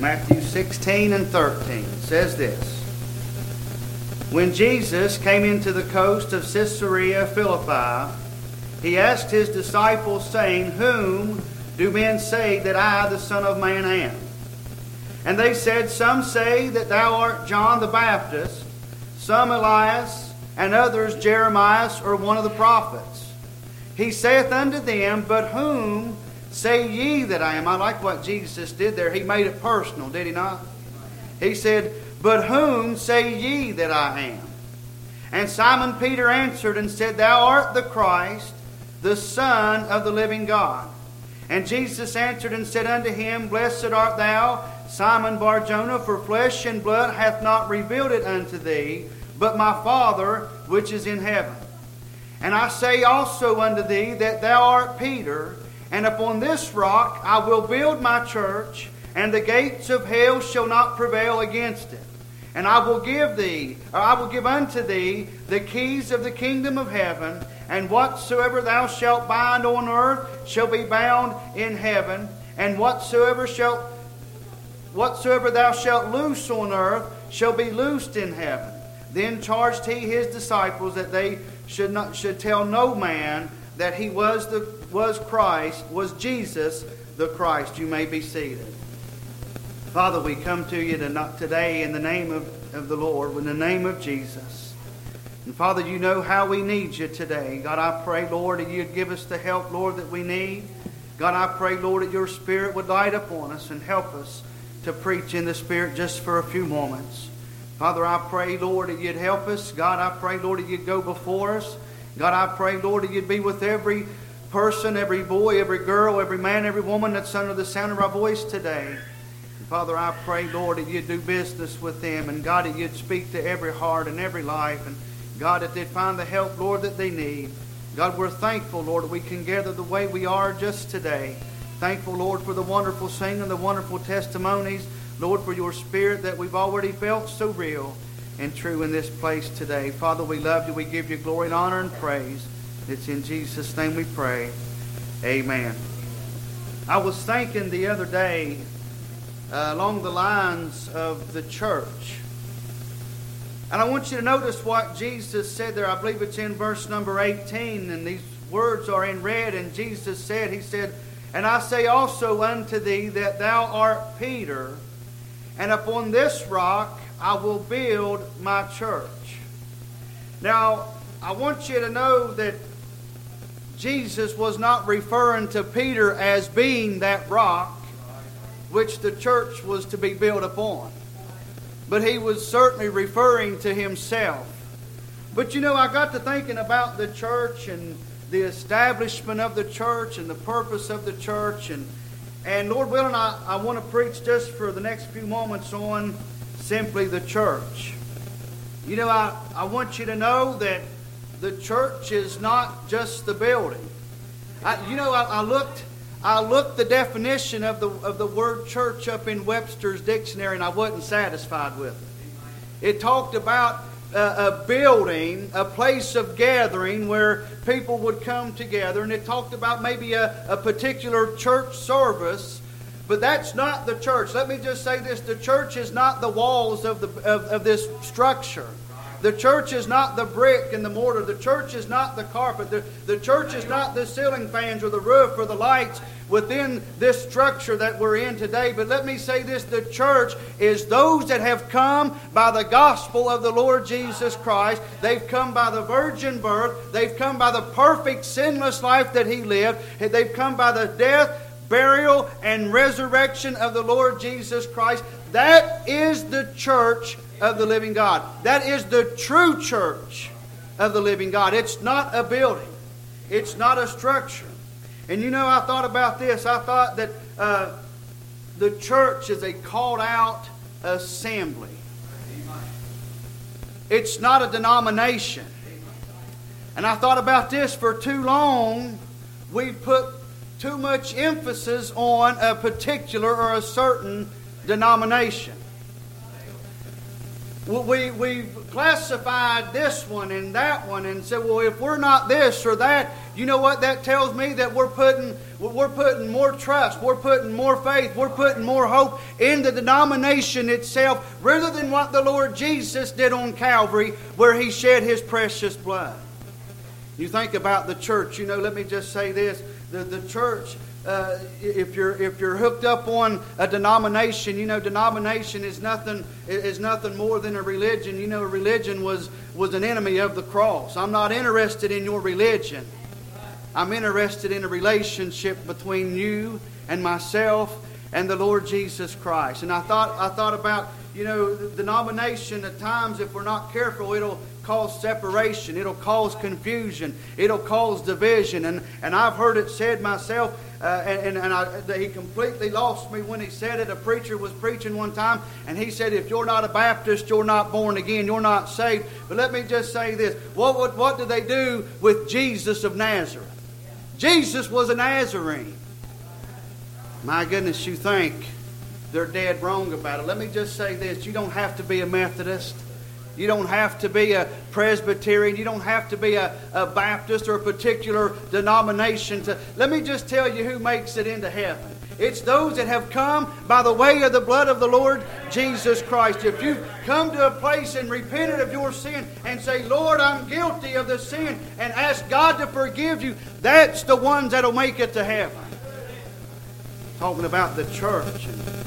Matthew 16 and 13 says this When Jesus came into the coast of Caesarea Philippi, he asked his disciples, saying, Whom do men say that I, the Son of Man, am? And they said, Some say that thou art John the Baptist, some Elias, and others Jeremiah or one of the prophets. He saith unto them, But whom say ye that I am? I like what Jesus did there. He made it personal, did he not? He said, But whom say ye that I am? And Simon Peter answered and said, Thou art the Christ, the Son of the living God. And Jesus answered and said unto him, Blessed art thou, Simon Barjona, for flesh and blood hath not revealed it unto thee, but my Father which is in heaven. And I say also unto thee that thou art Peter, and upon this rock I will build my church, and the gates of hell shall not prevail against it. And I will give thee, or I will give unto thee, the keys of the kingdom of heaven. And whatsoever thou shalt bind on earth shall be bound in heaven, and whatsoever shalt whatsoever thou shalt loose on earth shall be loosed in heaven. Then charged he his disciples that they should not should tell no man that he was the was Christ, was Jesus the Christ. You may be seated. Father, we come to you today in the name of, of the Lord, in the name of Jesus. And Father, you know how we need you today. God, I pray, Lord, that you'd give us the help, Lord, that we need. God, I pray, Lord, that your Spirit would light upon us and help us to preach in the Spirit just for a few moments. Father, I pray, Lord, that you'd help us. God, I pray, Lord, that you'd go before us. God, I pray, Lord, that you'd be with every person, every boy, every girl, every man, every woman that's under the sound of our voice today. And Father, I pray, Lord, that you'd do business with them. And God, that you'd speak to every heart and every life. And God, that they'd find the help, Lord, that they need. God, we're thankful, Lord, that we can gather the way we are just today. Thankful, Lord, for the wonderful singing, the wonderful testimonies. Lord, for your spirit that we've already felt so real and true in this place today. Father, we love you. We give you glory and honor and praise. It's in Jesus' name we pray. Amen. I was thinking the other day uh, along the lines of the church. And I want you to notice what Jesus said there. I believe it's in verse number 18, and these words are in red. And Jesus said, He said, And I say also unto thee that thou art Peter, and upon this rock I will build my church. Now, I want you to know that Jesus was not referring to Peter as being that rock which the church was to be built upon but he was certainly referring to himself. But you know, I got to thinking about the church and the establishment of the church and the purpose of the church. And, and Lord willing, I, I want to preach just for the next few moments on simply the church. You know, I, I want you to know that the church is not just the building. I, you know, I, I looked I looked the definition of the, of the word church up in Webster's dictionary and I wasn't satisfied with it. It talked about a, a building, a place of gathering where people would come together, and it talked about maybe a, a particular church service. But that's not the church. Let me just say this the church is not the walls of, the, of, of this structure. The church is not the brick and the mortar. The church is not the carpet. The, the church is not the ceiling fans or the roof or the lights within this structure that we're in today. But let me say this the church is those that have come by the gospel of the Lord Jesus Christ. They've come by the virgin birth. They've come by the perfect, sinless life that He lived. They've come by the death, burial, and resurrection of the Lord Jesus Christ. That is the church of the living God. That is the true church of the living God. It's not a building, it's not a structure. And you know, I thought about this. I thought that uh, the church is a called out assembly, it's not a denomination. And I thought about this for too long. We've put too much emphasis on a particular or a certain denomination. we, we've classified this one and that one and said, well, if we're not this or that, you know what that tells me? That we're putting, we're putting more trust, we're putting more faith, we're putting more hope in the denomination itself rather than what the Lord Jesus did on Calvary where he shed his precious blood. You think about the church, you know, let me just say this. The, the church uh, if you're if you're hooked up on a denomination, you know denomination is nothing is nothing more than a religion. You know, religion was was an enemy of the cross. I'm not interested in your religion. I'm interested in a relationship between you and myself and the Lord Jesus Christ. And I thought I thought about you know the denomination at times if we're not careful it'll cause separation it'll cause confusion it'll cause division and and I've heard it said myself uh, and, and, I, he completely lost me when he said it. A preacher was preaching one time, and he said, If you're not a Baptist, you're not born again, you're not saved. But let me just say this what, what, what did they do with Jesus of Nazareth? Jesus was a Nazarene. My goodness, you think they're dead wrong about it. Let me just say this you don't have to be a Methodist. You don't have to be a Presbyterian. You don't have to be a, a Baptist or a particular denomination. To, let me just tell you who makes it into heaven. It's those that have come by the way of the blood of the Lord Jesus Christ. If you've come to a place and repented of your sin and say, Lord, I'm guilty of the sin, and ask God to forgive you, that's the ones that'll make it to heaven. Talking about the church and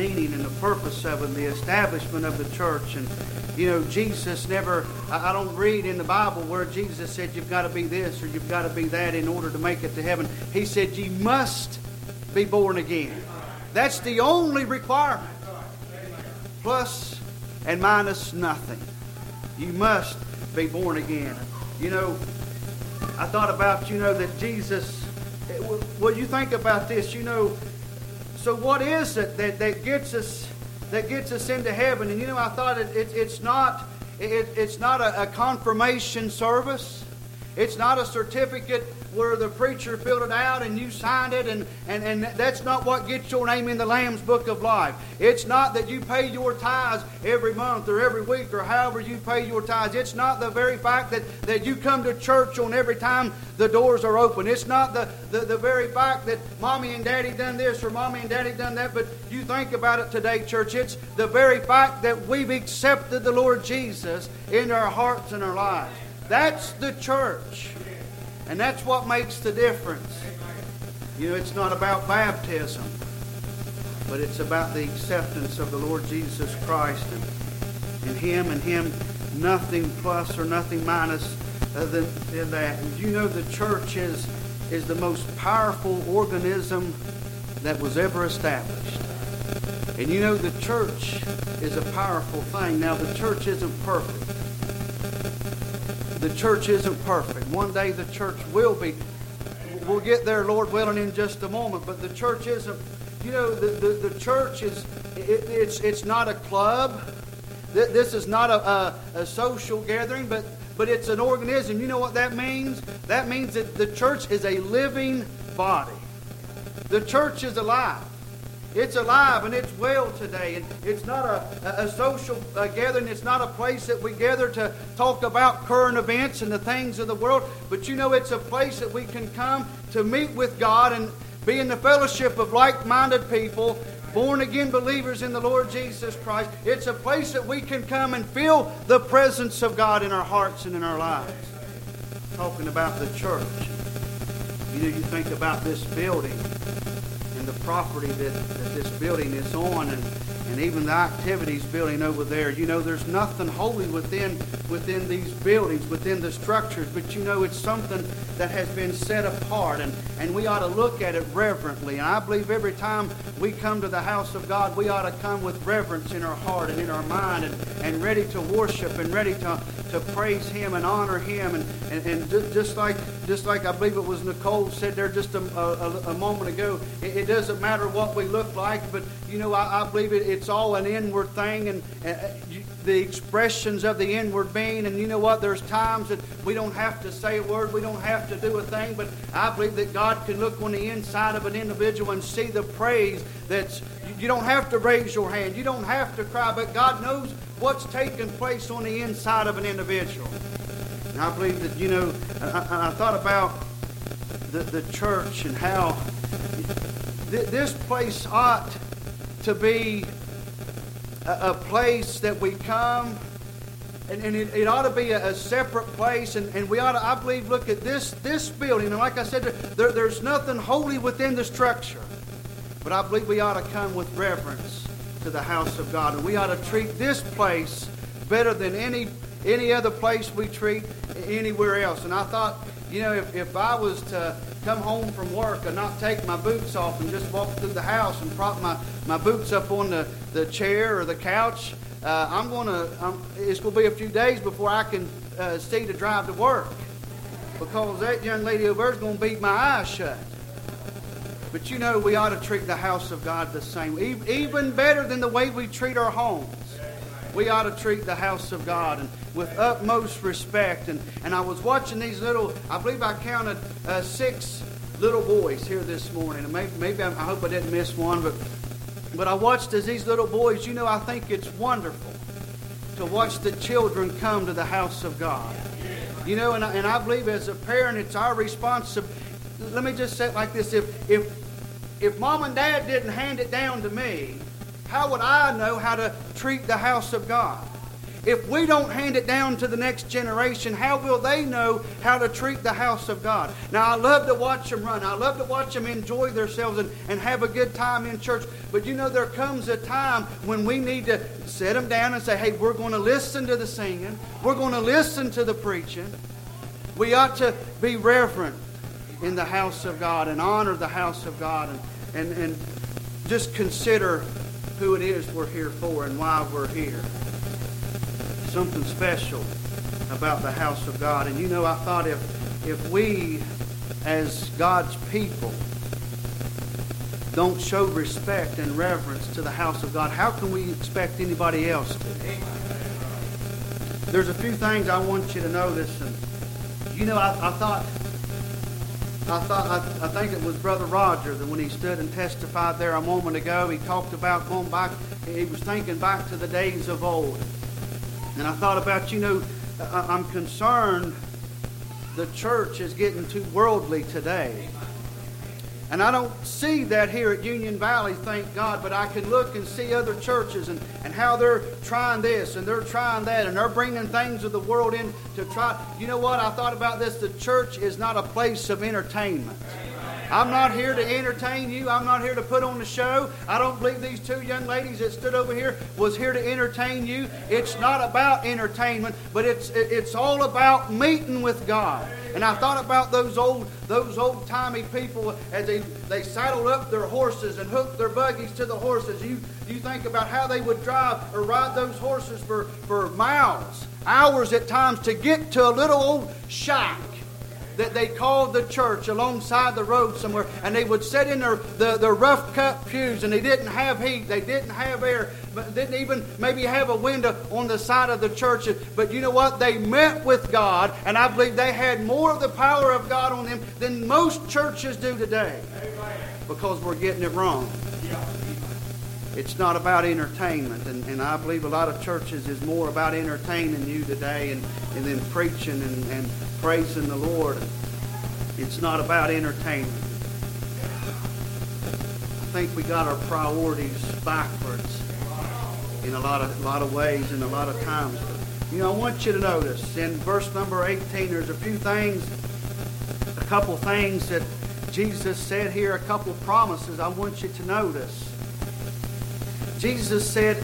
meaning and the purpose of it, the establishment of the church, and you know, Jesus never, I don't read in the Bible where Jesus said you've got to be this or you've got to be that in order to make it to heaven. He said you must be born again. That's the only requirement. Plus and minus nothing. You must be born again. You know, I thought about, you know, that Jesus, eh, well, you think about this, you know, so what is it that, that gets us that gets us into heaven. And you know, I thought it, it it's not it, it's not a, a confirmation service. It's not a certificate where the preacher filled it out and you signed it, and, and, and that's not what gets your name in the Lamb's Book of Life. It's not that you pay your tithes every month or every week or however you pay your tithes. It's not the very fact that, that you come to church on every time the doors are open. It's not the, the, the very fact that mommy and daddy done this or mommy and daddy done that, but you think about it today, church. It's the very fact that we've accepted the Lord Jesus in our hearts and our lives. That's the church. And that's what makes the difference. You know, it's not about baptism, but it's about the acceptance of the Lord Jesus Christ and, and Him and Him, nothing plus or nothing minus than, than that. And you know, the church is, is the most powerful organism that was ever established. And you know, the church is a powerful thing. Now, the church isn't perfect the church isn't perfect. One day the church will be. We'll get there, Lord willing, in just a moment. But the church isn't. You know, the, the, the church is. It, it's it's not a club. This is not a, a, a social gathering, but but it's an organism. You know what that means? That means that the church is a living body. The church is alive. It's alive and it's well today. And it's not a, a social uh, gathering. It's not a place that we gather to talk about current events and the things of the world. But you know, it's a place that we can come to meet with God and be in the fellowship of like minded people, born again believers in the Lord Jesus Christ. It's a place that we can come and feel the presence of God in our hearts and in our lives. Talking about the church. You know, you think about this building the property that, that this building is on and, and even the activities building over there. You know, there's nothing holy within within these buildings, within the structures, but you know it's something that has been set apart and, and we ought to look at it reverently. And I believe every time we come to the house of God, we ought to come with reverence in our heart and in our mind and, and ready to worship and ready to, to praise Him and honor Him and, and, and just like just like I believe it was Nicole said there just a, a, a moment ago, it, it, doesn't matter what we look like, but you know, I, I believe it, it's all an inward thing and uh, the expressions of the inward being. And you know what? There's times that we don't have to say a word, we don't have to do a thing, but I believe that God can look on the inside of an individual and see the praise that's. You don't have to raise your hand, you don't have to cry, but God knows what's taking place on the inside of an individual. And I believe that, you know, I, I thought about the, the church and how th- this place ought to be a, a place that we come and, and it, it, ought to be a, a, separate place, and, and we ought to, I believe, look at this this building. And like I said, there, there's nothing holy within the structure, but I believe we ought to come with reverence to the house of God, and we ought to treat this place better than any any other place we treat anywhere else. And I thought, you know, if, if I was to come home from work and not take my boots off and just walk through the house and prop my, my boots up on the, the chair or the couch, uh, I'm to, it's to be a few days before I can uh, see to drive to work because that young lady over there is going to beat my eyes shut. But you know, we ought to treat the house of God the same, even better than the way we treat our homes we ought to treat the house of God and with utmost respect. And, and I was watching these little, I believe I counted uh, six little boys here this morning. And maybe, maybe I, hope I didn't miss one, but, but I watched as these little boys, you know, I think it's wonderful to watch the children come to the house of God. You know, and I, and I believe as a parent, it's our responsibility. Let me just say it like this: if if if mom and dad didn't hand it down to me, how would I know how to treat the house of God? If we don't hand it down to the next generation, how will they know how to treat the house of God? Now, I love to watch them run. I love to watch them enjoy themselves and, and have a good time in church. But you know, there comes a time when we need to set them down and say, hey, we're going to listen to the singing, we're going to listen to the preaching. We ought to be reverent in the house of God and honor the house of God and, and, and just consider who it is we're here for and why we're here. Something special about the house of God. And you know, I thought if if we as God's people don't show respect and reverence to the house of God, how can we expect anybody else to? There's a few things I want you to notice. And, you know, I, I thought I thought I, I, think it was Brother Roger that when he stood and testified there a moment ago, he talked about going back. He was thinking back to the days of old, and I thought about you know I, I'm concerned the church is getting too worldly today. And I don't see that here at Union Valley, thank God, but I can look and see other churches and, and how they're trying this and they're trying that and they're bringing things of the world in to try. You know what? I thought about this. The church is not a place of entertainment. I'm not here to entertain you. I'm not here to put on the show. I don't believe these two young ladies that stood over here was here to entertain you. It's not about entertainment, but it's it's all about meeting with God. And I thought about those old those old timey people as they, they saddled up their horses and hooked their buggies to the horses. You you think about how they would drive or ride those horses for, for miles, hours at times to get to a little old shack that they called the church alongside the road somewhere, and they would sit in their, the, their rough cut pews, and they didn't have heat, they didn't have air, but didn't even maybe have a window on the side of the church. But you know what? They met with God, and I believe they had more of the power of God on them than most churches do today because we're getting it wrong. It's not about entertainment, and, and I believe a lot of churches is more about entertaining you today and, and then preaching and, and praising the Lord. It's not about entertainment. I think we got our priorities backwards in a lot of a lot of ways and a lot of times. But, you know, I want you to notice in verse number 18, there's a few things, a couple things that Jesus said here, a couple promises I want you to notice. Jesus said,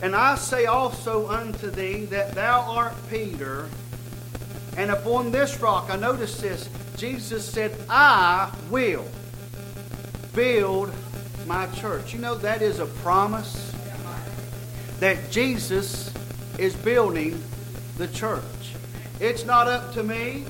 And I say also unto thee that thou art Peter, and upon this rock, I notice this, Jesus said, I will build my church. You know, that is a promise that Jesus is building the church. It's not up to me.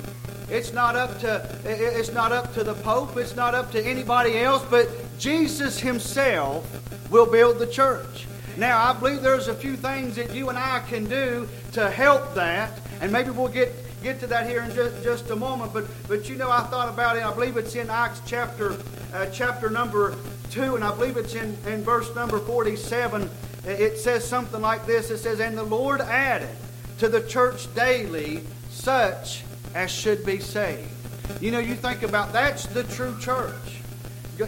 It's not up to it's not up to the Pope, it's not up to anybody else, but Jesus Himself will build the church. Now, I believe there's a few things that you and I can do to help that, and maybe we'll get get to that here in just, just a moment. But but you know, I thought about it. I believe it's in Acts chapter uh, chapter number two, and I believe it's in in verse number forty-seven. It says something like this. It says, "And the Lord added to the church daily such as should be saved." You know, you think about that's the true church.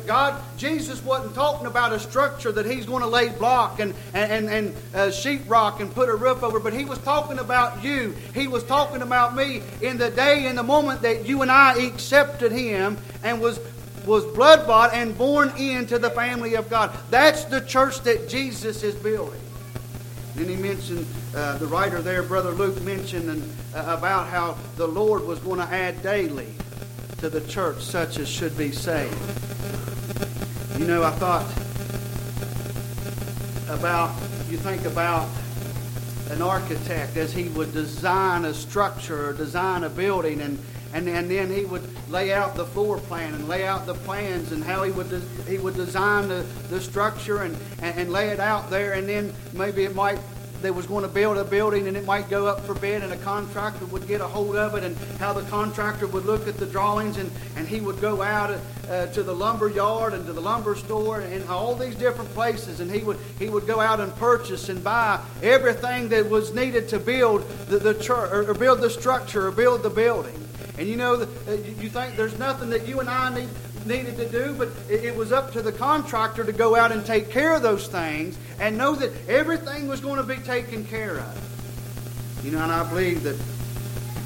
God, Jesus wasn't talking about a structure that He's going to lay block and, and, and uh, sheetrock and put a roof over, but He was talking about you. He was talking about me in the day, in the moment that you and I accepted Him and was was blood bought and born into the family of God. That's the church that Jesus is building. Then he mentioned, uh, the writer there, Brother Luke, mentioned and, uh, about how the Lord was going to add daily to the church such as should be saved. You know, I thought about, you think about an architect as he would design a structure or design a building and and, and then he would lay out the floor plan and lay out the plans and how he would de- he would design the, the structure and, and, and lay it out there. And then maybe it might they was going to build a building and it might go up for bid and a contractor would get a hold of it and how the contractor would look at the drawings and, and he would go out uh, to the lumber yard and to the lumber store and all these different places. And he would he would go out and purchase and buy everything that was needed to build the, the church or, build the structure or build the building and you know uh, you think there's nothing that you and I need needed to do, but it was up to the contractor to go out and take care of those things and know that everything was going to be taken care of. You know, and I believe that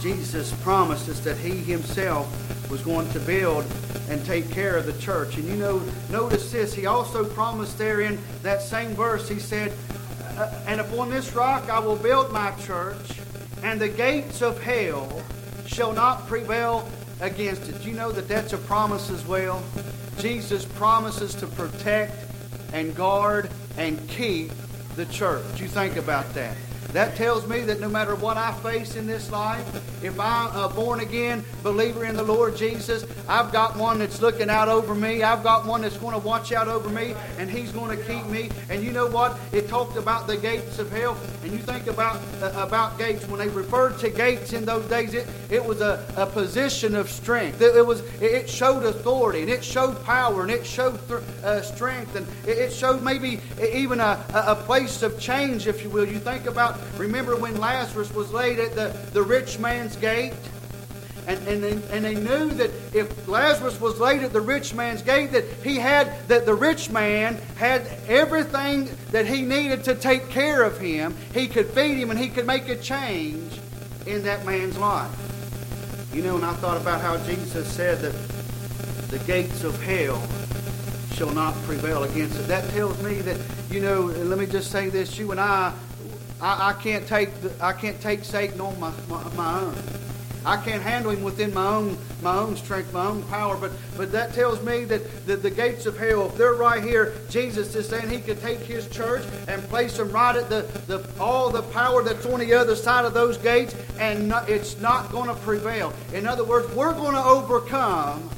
Jesus promised us that He Himself was going to build and take care of the church. And you know, notice this, He also promised there in that same verse, He said, uh, And upon this rock I will build my church, and the gates of hell shall not prevail against it. You know that that's a promise as well. Jesus promises to protect and guard and keep the church. You think about that. That tells me that no matter what I face in this life, if I'm a born again believer in the Lord Jesus, I've got one that's looking out over me. I've got one that's going to watch out over me, and He's going to keep me. And you know what? It talked about the gates of hell. And you think about uh, about gates. When they referred to gates in those days, it, it was a, a position of strength. It, it was it showed authority, and it showed power, and it showed th- uh, strength, and it, it showed maybe even a, a place of change, if you will. You think about Remember when Lazarus was laid at the, the rich man's gate? And, and, and they knew that if Lazarus was laid at the rich man's gate, that he had that the rich man had everything that he needed to take care of him. He could feed him and he could make a change in that man's life. You know, and I thought about how Jesus said that the gates of hell shall not prevail against it. That tells me that, you know, let me just say this, you and I I, I can't take the, I can't take Satan on my, my, my own. I can't handle him within my own my own strength, my own power. But but that tells me that the, the gates of hell, if they're right here, Jesus is saying he could take his church and place them right at the, the all the power that's on the other side of those gates, and not, it's not going to prevail. In other words, we're going to overcome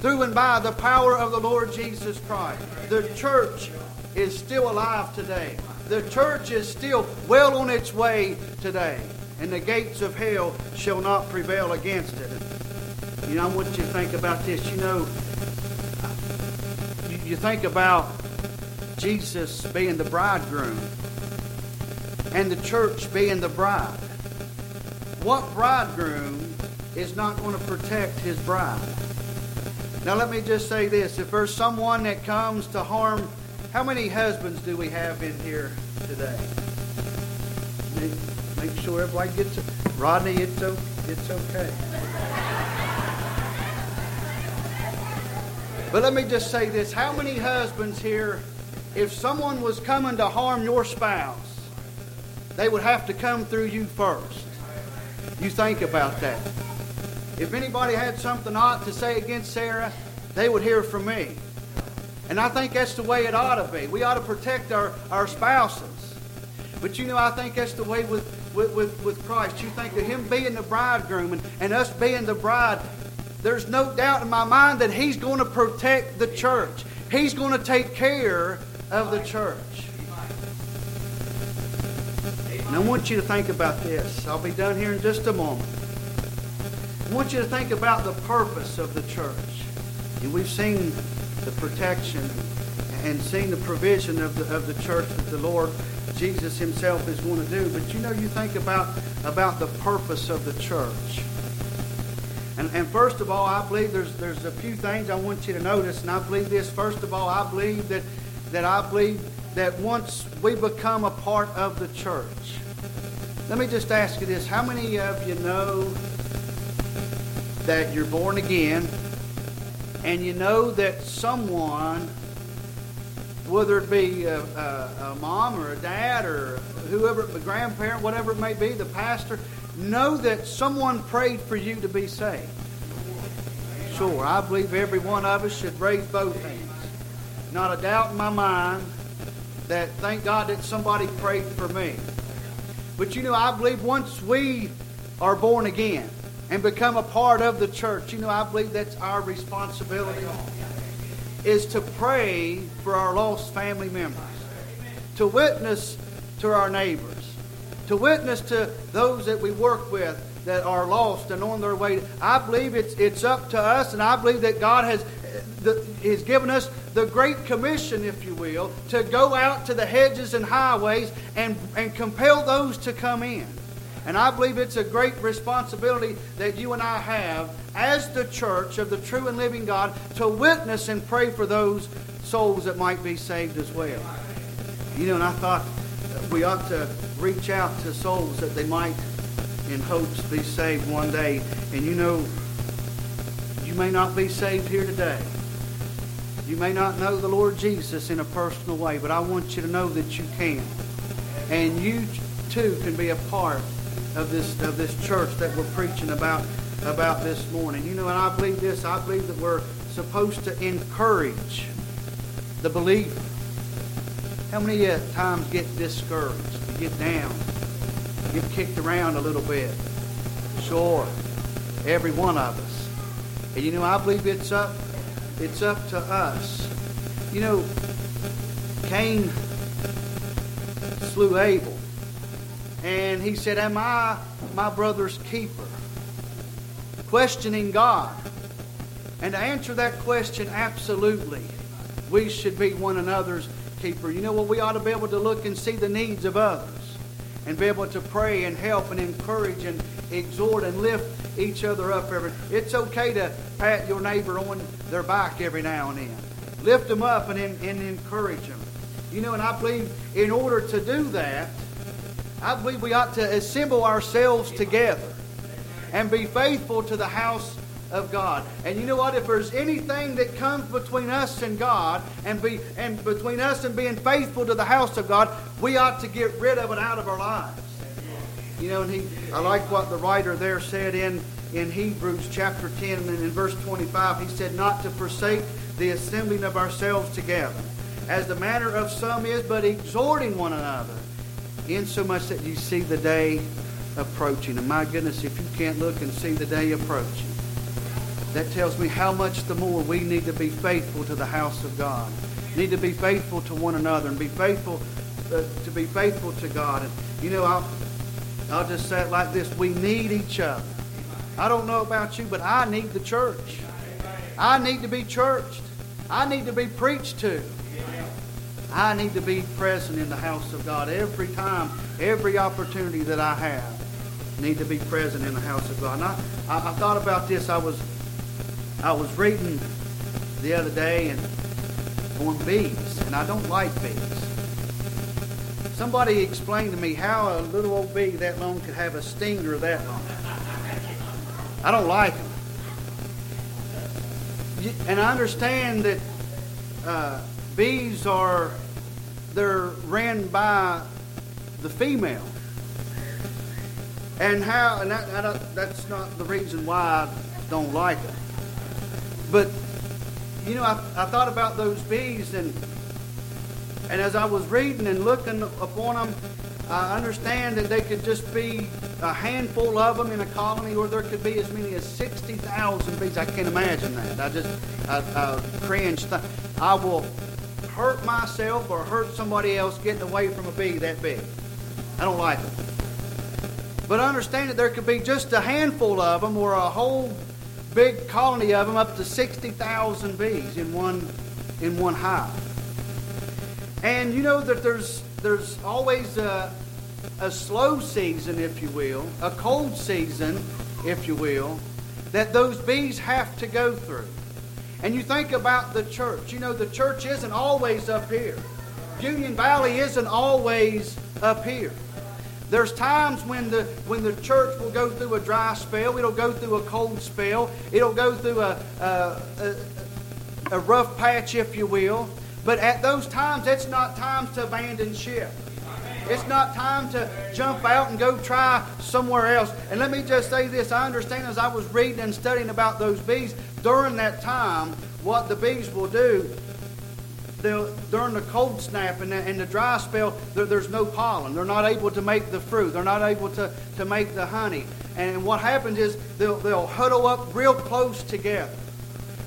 through and by the power of the Lord Jesus Christ. The church is still alive today. The church is still well on its way today, and the gates of hell shall not prevail against it. You know, I want you to think about this. You know, you think about Jesus being the bridegroom and the church being the bride. What bridegroom is not going to protect his bride? Now, let me just say this. If there's someone that comes to harm how many husbands do we have in here today? Make, make sure everybody gets it. Rodney, it's, it's okay. But let me just say this. How many husbands here, if someone was coming to harm your spouse, they would have to come through you first? You think about that. If anybody had something odd to say against Sarah, they would hear from me. And I think that's the way it ought to be. We ought to protect our, our spouses. But you know, I think that's the way with, with, with, with Christ. You think of Him being the bridegroom and, and us being the bride. There's no doubt in my mind that He's going to protect the church. He's going to take care of the church. And I want you to think about this. I'll be done here in just a moment. I want you to think about the purpose of the church. And we've seen the protection and seeing the provision of the, of the church that the Lord Jesus himself is going to do. But you know, you think about, about the purpose of the church. And, and first of all, I believe there's, there's a few things I want you to notice. And I believe this. First of all, I believe that, that I believe that once we become a part of the church, let me just ask you this. How many of you know that you're born again and you know that someone, whether it be a, a, a mom or a dad or whoever, a grandparent, whatever it may be, the pastor, know that someone prayed for you to be saved? Sure, I believe every one of us should raise both hands. Not a doubt in my mind that thank God that somebody prayed for me. But you know, I believe once we are born again and become a part of the church, you know, I believe that's our responsibility is to pray for our lost family members, to witness to our neighbors, to witness to those that we work with that are lost and on their way. I believe it's it's up to us, and I believe that God has the, has given us the Great Commission, if you will, to go out to the hedges and highways and, and compel those to come in. And I believe it's a great responsibility that you and I have as the church of the true and living God to witness and pray for those souls that might be saved as well. You know, and I thought we ought to reach out to souls that they might, in hopes, be saved one day. And you know, you may not be saved here today. You may not know the Lord Jesus in a personal way, but I want you to know that you can. And you too can be a part of this of this church that we're preaching about about this morning. You know, and I believe this, I believe that we're supposed to encourage the believer. How many uh, times get discouraged, get down, get kicked around a little bit? Sure, every one of us. And you know, I believe it's up it's up to us. You know, Cain slew Abel. And he said, Am I my brother's keeper? Questioning God. And to answer that question, absolutely, we should be one another's keeper. You know what? We ought to be able to look and see the needs of others and be able to pray and help and encourage and exhort and lift each other up. Every it's okay to pat your neighbor on their back every now and then. Lift them up and, and encourage them. You know, and I believe in order to do that, I believe we ought to assemble ourselves together and be faithful to the house of God. And you know what? If there's anything that comes between us and God and be and between us and being faithful to the house of God, we ought to get rid of it out of our lives. You know, and he I like what the writer there said in in Hebrews chapter 10 and in verse 25. He said, Not to forsake the assembling of ourselves together, as the manner of some is, but exhorting one another, insomuch that you see the day approaching. And my goodness, if you can't look and see the day approaching, that tells me how much the more we need to be faithful to the house of God. Need to be faithful to one another and be faithful uh, to be faithful to God. And you know, I'll I'll just say it like this: We need each other. I don't know about you, but I need the church. I need to be churched. I need to be preached to. I need to be present in the house of God every time, every opportunity that I have. Need to be present in the house of God. And I, I, I thought about this. I was I was reading the other day and on bees, and I don't like bees. Somebody explained to me how a little old bee that long could have a stinger that long. I don't like them. And I understand that uh, bees are, they're ran by the female. And how, and that, that's not the reason why I don't like them. But, you know, I, I thought about those bees and and as I was reading and looking upon them, I understand that they could just be a handful of them in a colony, or there could be as many as 60,000 bees. I can't imagine that. I just I, I cringe. I will hurt myself or hurt somebody else getting away from a bee that big. I don't like them. But understand that there could be just a handful of them or a whole big colony of them up to 60,000 bees in one in one hive. And you know that there's there's always a, a slow season, if you will, a cold season, if you will, that those bees have to go through. And you think about the church. You know, the church isn't always up here. Union Valley isn't always up here. There's times when the when the church will go through a dry spell. It'll go through a cold spell. It'll go through a, a, a, a rough patch, if you will. But at those times, it's not times to abandon ship. It's not time to jump out and go try somewhere else. And let me just say this I understand as I was reading and studying about those bees, during that time, what the bees will do, during the cold snap and the, and the dry spell, there, there's no pollen. They're not able to make the fruit. They're not able to, to make the honey. And what happens is they'll, they'll huddle up real close together.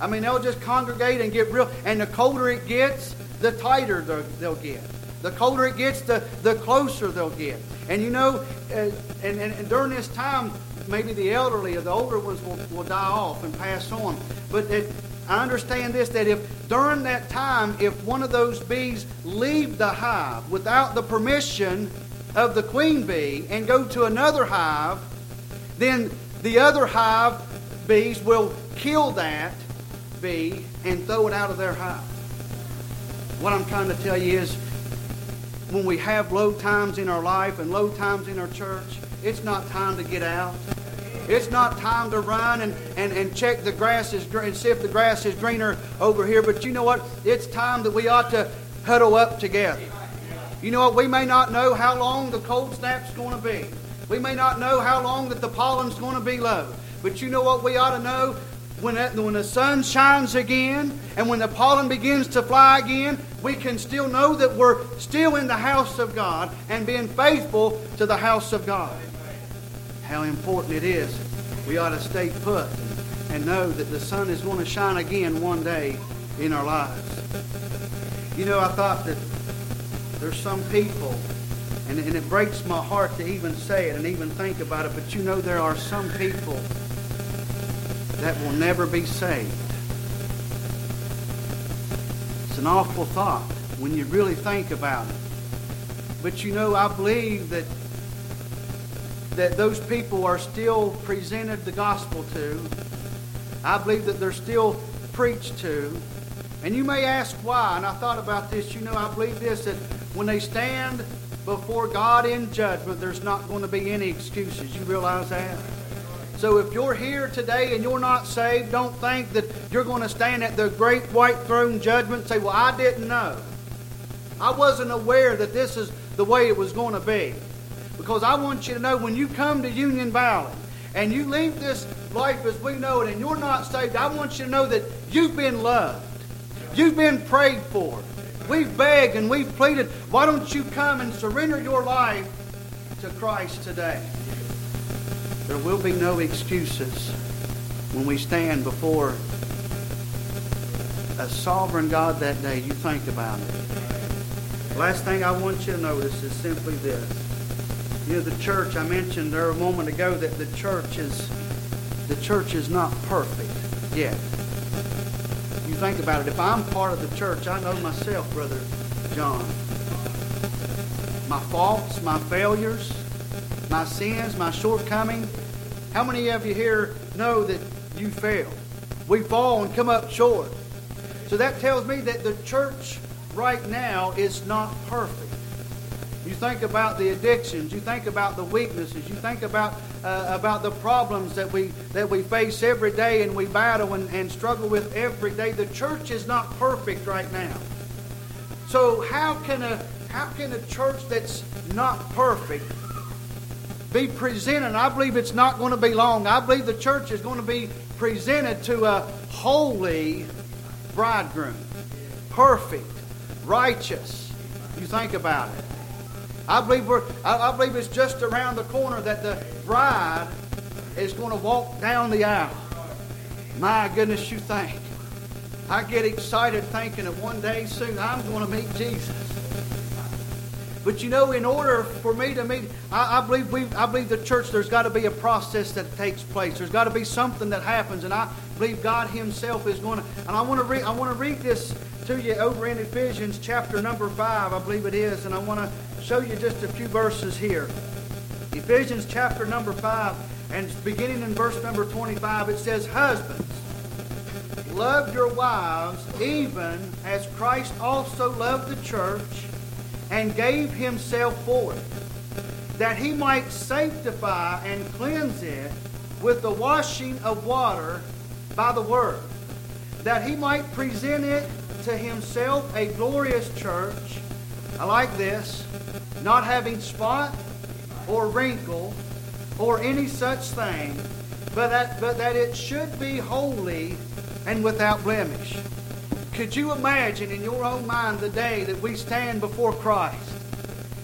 I mean, they'll just congregate and get real. And the colder it gets, the tighter they'll get. The colder it gets, the, the closer they'll get. And you know, uh, and, and, and during this time, maybe the elderly or the older ones will, will die off and pass on. But it, I understand this that if during that time, if one of those bees leave the hive without the permission of the queen bee and go to another hive, then the other hive bees will kill that bee and throw it out of their hive. What I'm trying to tell you is when we have low times in our life and low times in our church, it's not time to get out. It's not time to run and, and, and check the grass is green, see if the grass is greener over here. But you know what? It's time that we ought to huddle up together. You know what? We may not know how long the cold snap's going to be. We may not know how long that the pollen's going to be low. But you know what we ought to know? When, that, when the sun shines again and when the pollen begins to fly again, we can still know that we're still in the house of God and being faithful to the house of God. How important it is. We ought to stay put and know that the sun is going to shine again one day in our lives. You know, I thought that there's some people, and, and it breaks my heart to even say it and even think about it, but you know, there are some people that will never be saved. An awful thought when you really think about it. But you know, I believe that that those people are still presented the gospel to. I believe that they're still preached to. And you may ask why, and I thought about this. You know, I believe this that when they stand before God in judgment, there's not going to be any excuses. You realize that? So if you're here today and you're not saved, don't think that you're going to stand at the great white throne judgment and say, Well, I didn't know. I wasn't aware that this is the way it was going to be. Because I want you to know when you come to Union Valley and you leave this life as we know it and you're not saved, I want you to know that you've been loved. You've been prayed for. We've begged and we've pleaded. Why don't you come and surrender your life to Christ today? There will be no excuses when we stand before a sovereign God that day. You think about it. Last thing I want you to notice is simply this. You know, the church, I mentioned there a moment ago that the church is the church is not perfect yet. You think about it. If I'm part of the church, I know myself, Brother John. My faults, my failures, my sins, my shortcoming. How many of you here know that you fail? We fall and come up short. So that tells me that the church right now is not perfect. You think about the addictions, you think about the weaknesses, you think about uh, about the problems that we that we face every day and we battle and, and struggle with every day. The church is not perfect right now. So how can a how can a church that's not perfect be presented. I believe it's not going to be long. I believe the church is going to be presented to a holy bridegroom. Perfect, righteous. You think about it. I believe we're I, I believe it's just around the corner that the bride is going to walk down the aisle. My goodness, you think. I get excited thinking that one day soon I'm going to meet Jesus. But you know, in order for me to meet, I, I believe we, I believe the church. There's got to be a process that takes place. There's got to be something that happens, and I believe God Himself is going to. And I want to read. I want to read this to you over in Ephesians chapter number five, I believe it is, and I want to show you just a few verses here. Ephesians chapter number five, and beginning in verse number twenty-five, it says, "Husbands." Love your wives even as Christ also loved the church and gave himself for it, that he might sanctify and cleanse it with the washing of water by the word, that he might present it to himself a glorious church. I like this, not having spot or wrinkle or any such thing, but that, but that it should be holy and without blemish. Could you imagine in your own mind the day that we stand before Christ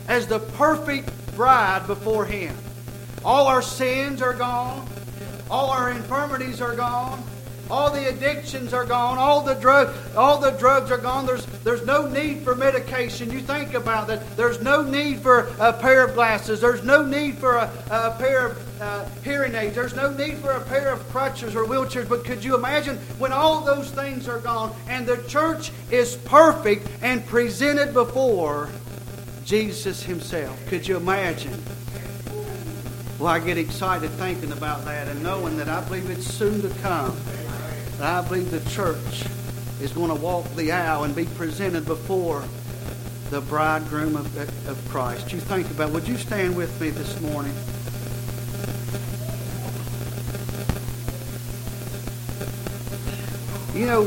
as the perfect bride before Him? All our sins are gone, all our infirmities are gone, all the addictions are gone. All the drug, all the drugs are gone. There's there's no need for medication. You think about that. There's no need for a pair of glasses. There's no need for a, a pair of uh, hearing aids. There's no need for a pair of crutches or wheelchairs. But could you imagine when all those things are gone and the church is perfect and presented before Jesus Himself? Could you imagine? Well, I get excited thinking about that and knowing that I believe it's soon to come. I believe the church is going to walk the aisle and be presented before the bridegroom of, of Christ. You think about, would you stand with me this morning? You know,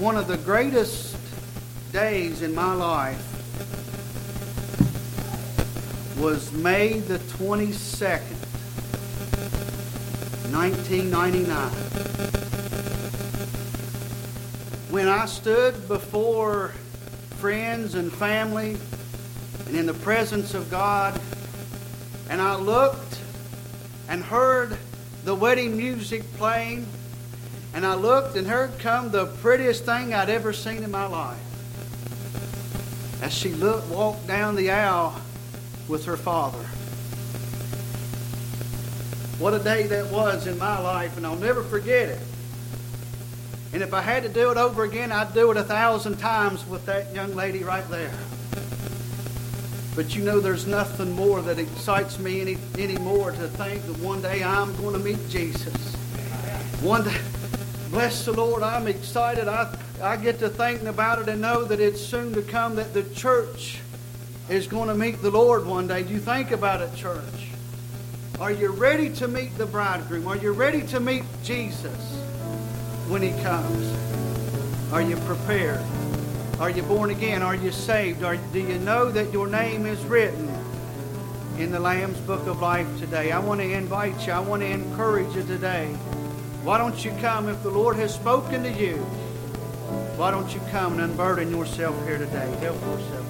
one of the greatest days in my life was May the 22nd, 1999 when I stood before friends and family and in the presence of God, and I looked and heard the wedding music playing, and I looked and heard come the prettiest thing I'd ever seen in my life. As she looked, walked down the aisle with her father. What a day that was in my life, and I'll never forget it. And if I had to do it over again, I'd do it a thousand times with that young lady right there. But you know, there's nothing more that excites me any anymore to think that one day I'm going to meet Jesus. One day, bless the Lord, I'm excited. I, I get to thinking about it and know that it's soon to come that the church is going to meet the Lord one day. Do you think about it, church? Are you ready to meet the bridegroom? Are you ready to meet Jesus? When He comes? Are you prepared? Are you born again? Are you saved? Are, do you know that your name is written in the Lamb's Book of Life today? I want to invite you. I want to encourage you today. Why don't you come if the Lord has spoken to you? Why don't you come and unburden yourself here today? Help yourself.